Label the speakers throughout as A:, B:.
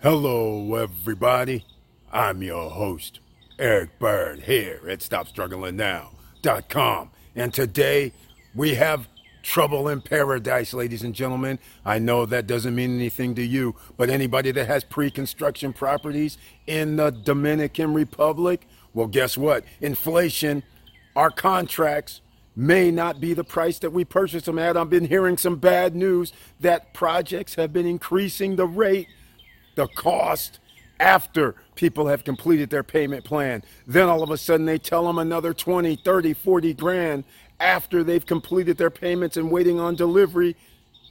A: Hello, everybody. I'm your host, Eric Bird, here at StopStrugglingNow.com. And today we have trouble in paradise, ladies and gentlemen. I know that doesn't mean anything to you, but anybody that has pre construction properties in the Dominican Republic, well, guess what? Inflation, our contracts, may not be the price that we purchased them at. I've been hearing some bad news that projects have been increasing the rate the cost after people have completed their payment plan. Then all of a sudden they tell them another 20, 30, 40 grand after they've completed their payments and waiting on delivery.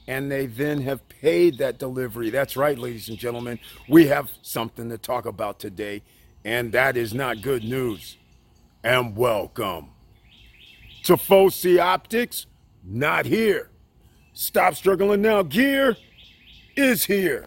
A: And they then have paid that delivery. That's right, ladies and gentlemen. We have something to talk about today, and that is not good news. And welcome to Foci Optics, not here. Stop struggling now. Gear is here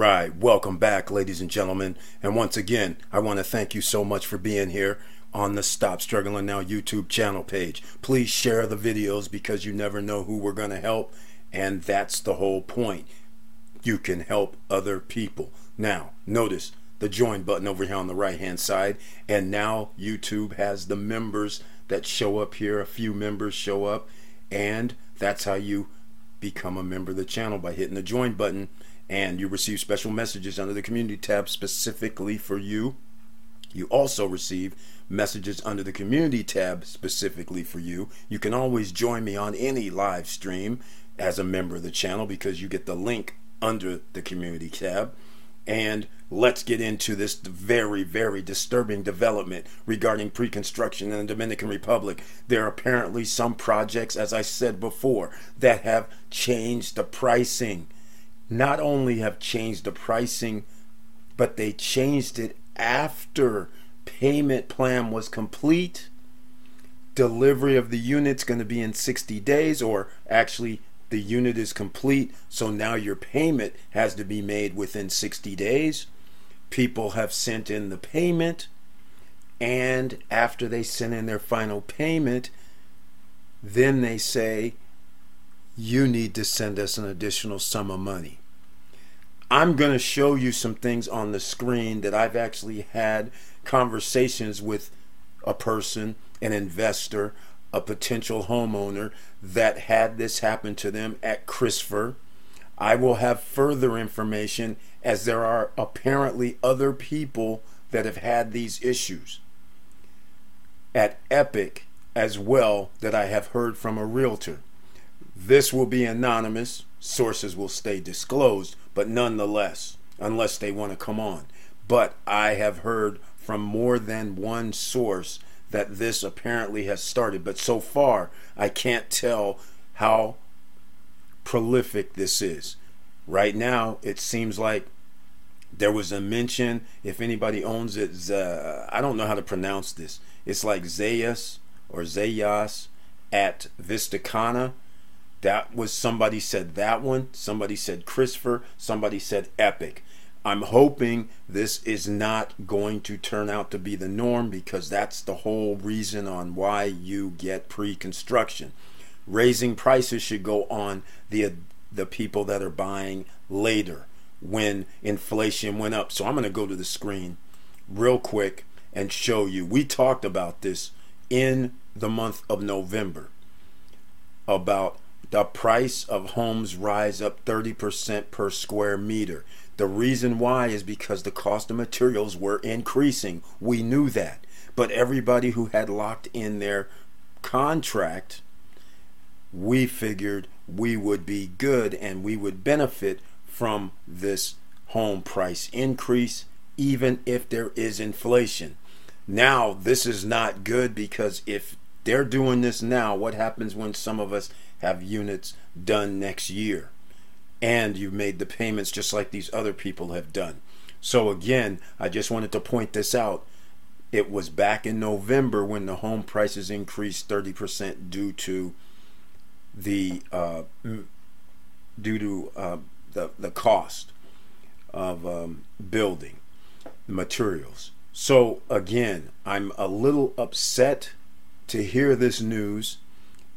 A: Right, welcome back, ladies and gentlemen. And once again, I want to thank you so much for being here on the Stop Struggling Now YouTube channel page. Please share the videos because you never know who we're going to help, and that's the whole point. You can help other people. Now, notice the join button over here on the right hand side, and now YouTube has the members that show up here. A few members show up, and that's how you become a member of the channel by hitting the join button and you receive special messages under the community tab specifically for you. You also receive messages under the community tab specifically for you. You can always join me on any live stream as a member of the channel because you get the link under the community tab. And let's get into this very, very disturbing development regarding pre construction in the Dominican Republic. There are apparently some projects, as I said before, that have changed the pricing not only have changed the pricing, but they changed it after payment plan was complete. Delivery of the unit's going to be in 60 days, or actually, the unit is complete, so now your payment has to be made within 60 days. People have sent in the payment, and after they send in their final payment, then they say, You need to send us an additional sum of money. I'm going to show you some things on the screen that I've actually had conversations with a person, an investor, a potential homeowner that had this happen to them at Christopher. I will have further information as there are apparently other people that have had these issues at Epic as well that I have heard from a realtor. This will be anonymous, sources will stay disclosed, but nonetheless, unless they want to come on. But I have heard from more than one source that this apparently has started. But so far, I can't tell how prolific this is. Right now, it seems like there was a mention, if anybody owns it, I don't know how to pronounce this. It's like Zayas or Zayas at Vistacana that was somebody said that one, somebody said Christopher, somebody said Epic. I'm hoping this is not going to turn out to be the norm because that's the whole reason on why you get pre-construction. Raising prices should go on the the people that are buying later when inflation went up. So I'm going to go to the screen real quick and show you. We talked about this in the month of November about the price of homes rise up 30% per square meter. The reason why is because the cost of materials were increasing. We knew that. But everybody who had locked in their contract, we figured we would be good and we would benefit from this home price increase, even if there is inflation. Now, this is not good because if they're doing this now, what happens when some of us have units done next year? And you've made the payments just like these other people have done. So, again, I just wanted to point this out. It was back in November when the home prices increased 30% due to the uh, due to uh, the the cost of um, building materials. So again, I'm a little upset to hear this news,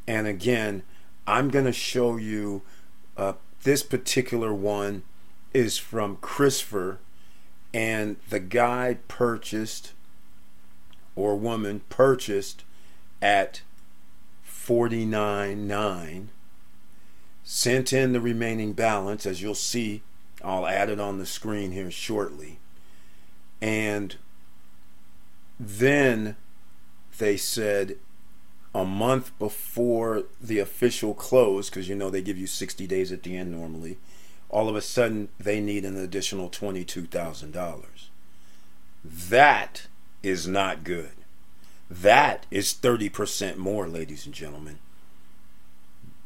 A: and again, I'm going to show you uh, this particular one is from Christopher, and the guy purchased or woman purchased at 49.9 sent in the remaining balance as you'll see. I'll add it on the screen here shortly. And then they said a month before the official close because you know they give you 60 days at the end normally all of a sudden they need an additional $22,000 that is not good that is 30% more, ladies and gentlemen.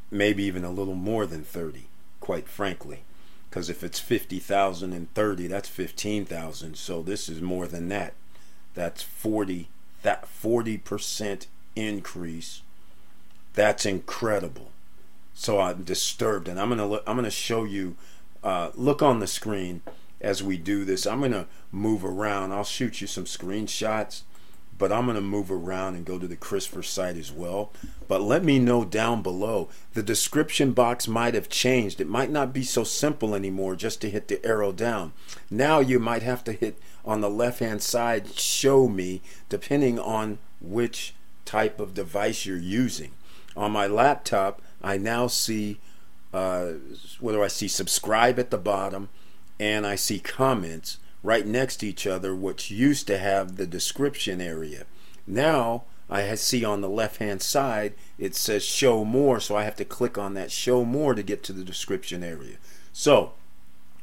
A: Maybe even a little more than 30, quite frankly. Because if it's 50,000 and 30, that's 15,000. So this is more than that. That's 40 that 40% increase. That's incredible. So I'm disturbed and I'm to look, I'm to show you uh, look on the screen as we do this. I'm to move around. I'll shoot you some screenshots but I'm to move around and go to the Christopher site as well. But let me know down below. The description box might have changed. It might not be so simple anymore just to hit the arrow down. Now you might have to hit on the left hand side, show me, depending on which type of device you're using. On my laptop, I now see, uh, do I see? Subscribe at the bottom, and I see comments right next to each other, which used to have the description area. Now I see on the left hand side it says show more, so I have to click on that show more to get to the description area. So,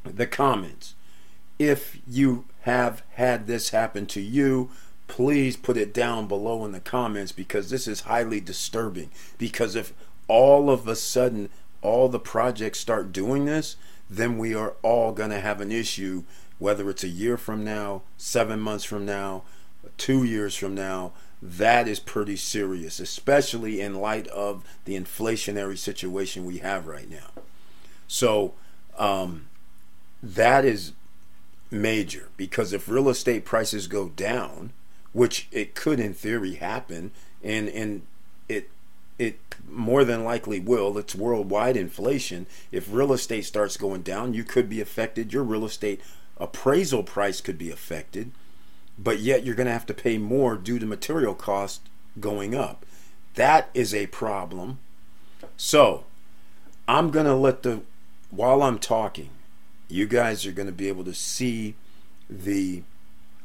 A: the comments. If you have had this happen to you, please put it down below in the comments because this is highly disturbing. Because if all of a sudden all the projects start doing this, then we are all going to have an issue whether it's a year from now, seven months from now, two years from now, that is pretty serious, especially in light of the inflationary situation we have right now. So, um, that is major because if real estate prices go down, which it could in theory happen, and and it it more than likely will. It's worldwide inflation. If real estate starts going down, you could be affected. Your real estate appraisal price could be affected, but yet you're going to have to pay more due to material cost going up. That is a problem. So, I'm going to let the, while I'm talking, you guys are going to be able to see the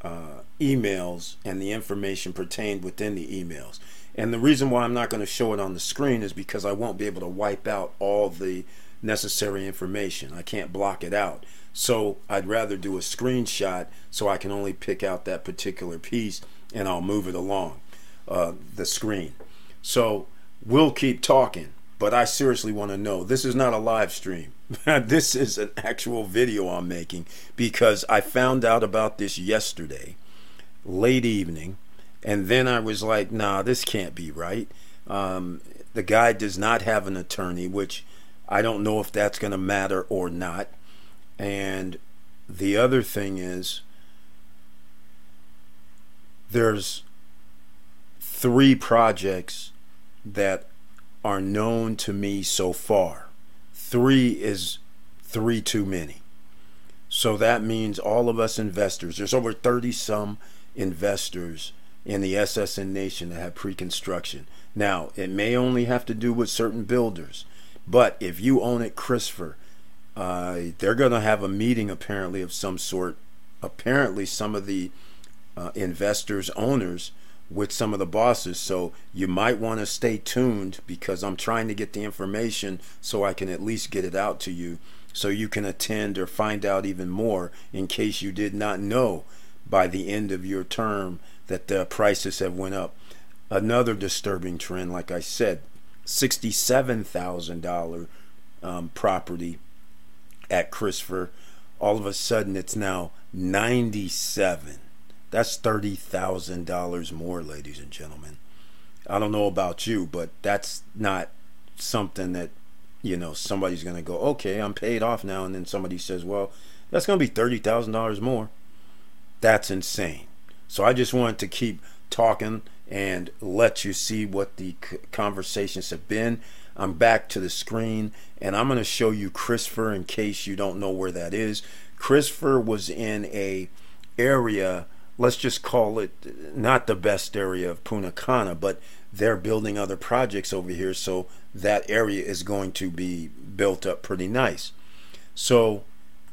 A: uh, emails and the information pertained within the emails. And the reason why I'm not going to show it on the screen is because I won't be able to wipe out all the necessary information. I can't block it out. So I'd rather do a screenshot so I can only pick out that particular piece and I'll move it along uh, the screen. So we'll keep talking, but I seriously want to know this is not a live stream. this is an actual video I'm making because I found out about this yesterday, late evening, and then I was like, nah, this can't be right. Um, the guy does not have an attorney, which I don't know if that's going to matter or not. And the other thing is, there's three projects that are known to me so far. Three is three too many. So that means all of us investors, there's over 30 some investors in the SSN Nation that have pre construction. Now, it may only have to do with certain builders, but if you own it, Christopher, uh, they're going to have a meeting apparently of some sort. Apparently, some of the uh, investors, owners, with some of the bosses. So you might want to stay tuned because I'm trying to get the information so I can at least get it out to you so you can attend or find out even more in case you did not know by the end of your term that the prices have went up. Another disturbing trend, like I said, $67,000 um, property at Christopher. All of a sudden, it's now 97. That's $30,000 more, ladies and gentlemen. I don't know about you, but that's not something that, you know, somebody's going to go, okay, I'm paid off now. And then somebody says, well, that's going to be $30,000 more. That's insane. So I just wanted to keep talking and let you see what the conversations have been. I'm back to the screen and I'm going to show you Christopher in case you don't know where that is. Christopher was in a area, let's just call it not the best area of Punta Cana, but they're building other projects over here, so that area is going to be built up pretty nice. So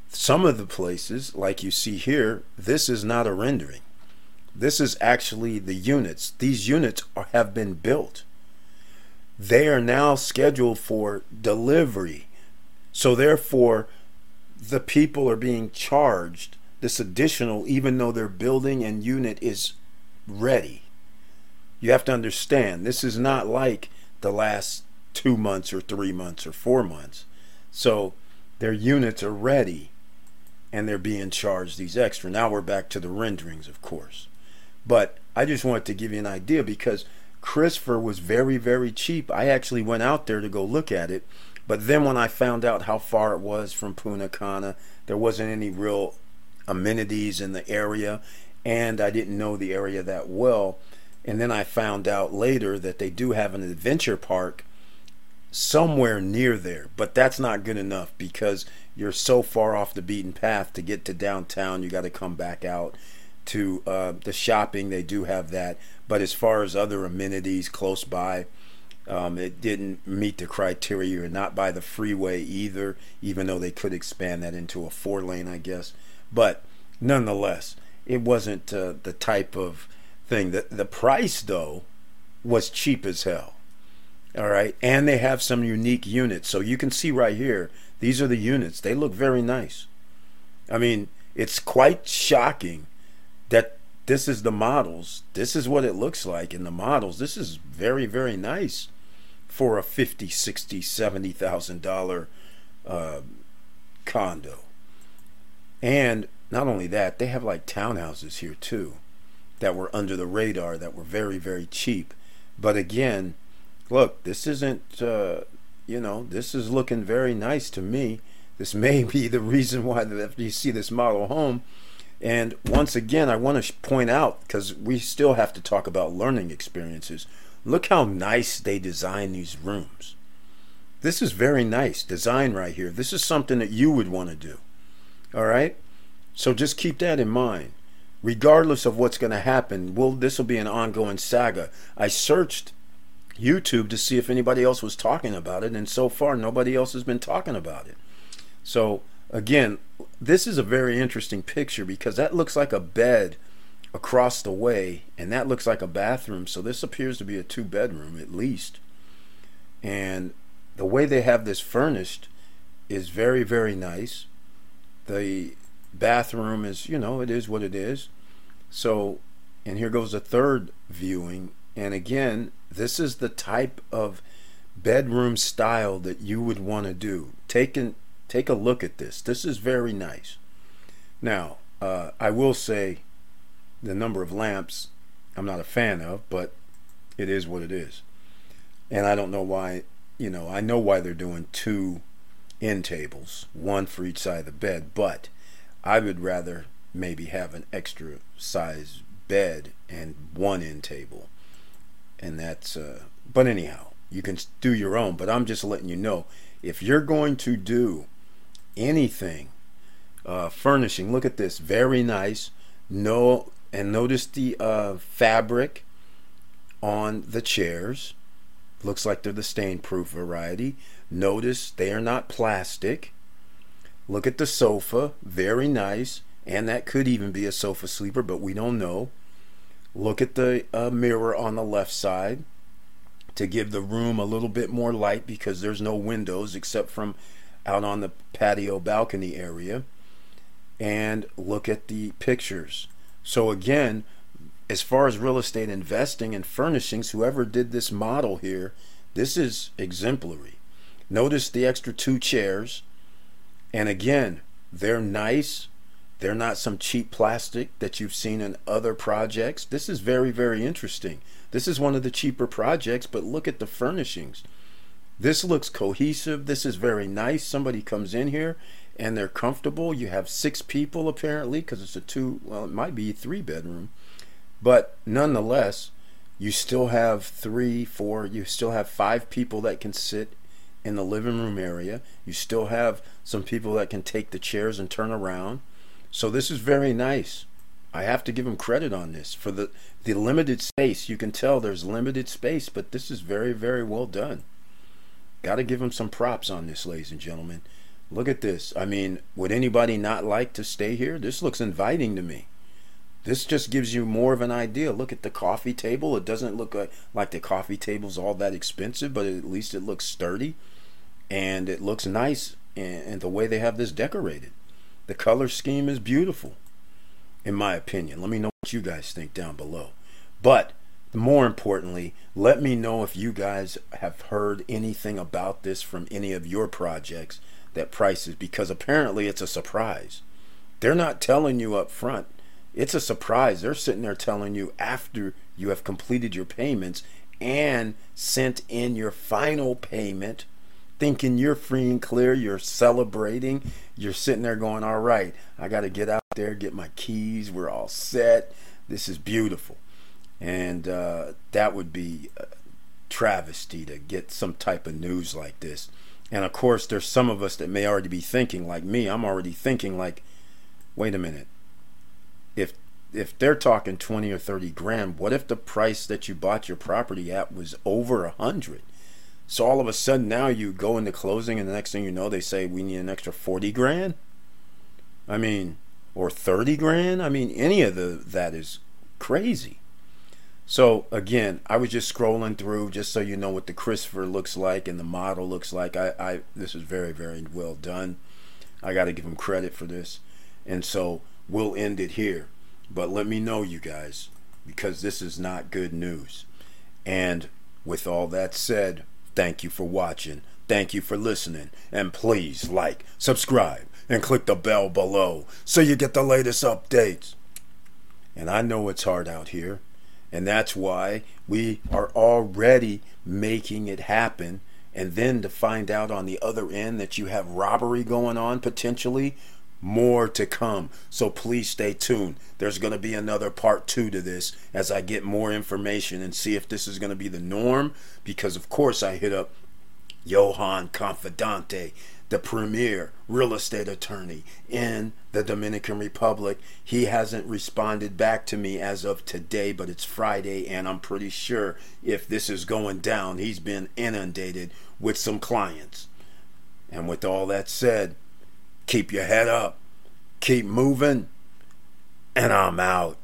A: some of the places, like you see here, this is not a rendering. This is actually the units. These units are, have been built. They are now scheduled for delivery. So, therefore, the people are being charged this additional, even though their building and unit is ready. You have to understand, this is not like the last two months or three months or four months. So, their units are ready and they're being charged these extra. Now we're back to the renderings, of course. But I just wanted to give you an idea because Christopher was very, very cheap. I actually went out there to go look at it. But then when I found out how far it was from Punta Cana, there wasn't any real amenities in the area. And I didn't know the area that well. And then I found out later that they do have an adventure park somewhere near there. But that's not good enough because you're so far off the beaten path to get to downtown. You got to come back out to uh, the shopping, they do have that. But as far as other amenities close by, um, it didn't meet the criteria. You're not by the freeway either, even though they could expand that into a four lane, I guess. But nonetheless, it wasn't uh, the type of thing. The, the price, though, was cheap as hell. All right. And they have some unique units. So you can see right here, these are the units. They look very nice. I mean, it's quite shocking that this is the models. This is what it looks like in the models. This is very, very nice for a fifty, sixty, seventy thousand dollar uh, condo. And not only that, they have like townhouses here too that were under the radar that were very, very cheap. But again, look, this isn't, uh, you know, this is looking very nice to me. This may be the reason why the FDC this model home and once again, I want to point out because we still have to talk about learning experiences. Look how nice they design these rooms. This is very nice design right here. This is something that you would want to do. All right? So just keep that in mind. Regardless of what's going to happen, will this will be an ongoing saga. I searched YouTube to see if anybody else was talking about it, and so far nobody else has been talking about it. So again, this is a very interesting picture because that looks like a bed across the way and that looks like a bathroom. So this appears to be a two bedroom at least. And the way they have this furnished is very, very nice. The bathroom is, you know, it is what it is. So, and here goes a third viewing. And again, this is the type of bedroom style that you would want to do. Taken Take a look at this. This is very nice. Now, uh, I will say the number of lamps I'm not a fan of, but it is what it is. And I don't know why, you know, I know why they're doing two end tables, one for each side of the bed, but I would rather maybe have an extra size bed and one end table. And that's, uh, but anyhow, you can do your own, but I'm just letting you know if you're going to do anything. Uh, furnishing, look at this, very nice. No, and notice the uh, fabric on the chairs. Looks like they're the stain-proof variety. Notice they are not plastic. Look at the sofa, very nice, and that could even be a sofa sleeper, but we don't know. Look at the uh, mirror on the left side to give the room a little bit more light because there's no windows except from out on the patio balcony area and look at the pictures. So again, as far as real estate investing and furnishings, whoever did this model here, this is exemplary. Notice the extra two chairs. And again, they're nice. They're not some cheap plastic that you've seen in other projects. This is very, very interesting. This is one of the cheaper projects, but look at the furnishings. This looks cohesive. This is very nice. Somebody comes in here and they're comfortable. You have six people apparently because it's a two, well, it might be three bedroom. But nonetheless, you still have three, four, you still have five people that can sit in the living room area. You still have some people that can take the chairs and turn around. So this is very nice. I have to give them credit on this for the the limited space. You can tell there's limited space, but this is very very well done. Got to give them some props on this, ladies and gentlemen. Look at this. I mean, would anybody not like to stay here? This looks inviting to me. This just gives you more of an idea. Look at the coffee table. It doesn't look like, like the coffee table's all that expensive, but at least it looks sturdy and it looks nice and the way they have this decorated. The color scheme is beautiful, in my opinion. Let me know what you guys think down below. But more importantly, let me know if you guys have heard anything about this from any of your projects that prices because apparently it's a surprise. They're not telling you up front it's a surprise. They're sitting there telling you after you have completed your payments and sent in your final payment, thinking you're free and clear, you're celebrating, you're sitting there going, All right, I got to get out there, get my keys, we're all set. This is beautiful. And uh, that would be travesty to get some type of news like this. And of course, there's some of us that may already be thinking, like me, I'm already thinking, like, wait a minute if if they're talking 20 or 30 grand what if the price that you bought your property at was over a hundred so all of a sudden now you go into closing and the next thing you know they say we need an extra 40 grand? I mean or 30 grand? I mean any of the that is crazy. So again i was just scrolling through just so you know what the christopher looks like and the model looks like. I, I this is very very well done. I got to give him credit for this. And so we'll end it here. But let me know, you guys, because this is not good news. And with all that said, thank you for watching. Thank you for listening. And please like, subscribe, and click the bell below so you get the latest updates. And I know it's hard out here. And that's why we are already making it happen. And then to find out on the other end that you have robbery going on potentially more to come. So please stay tuned. There's going to be another part two to this as I get more information and see if this is going to be the norm. Because, of course, I hit up Johan Confidante, the premier real estate attorney in the Dominican Republic. He hasn't responded back to me as of today, but it's Friday, and I'm pretty sure if this is going down, he's been inundated with some clients. And with all that said, Keep your head up. Keep moving. And I'm out.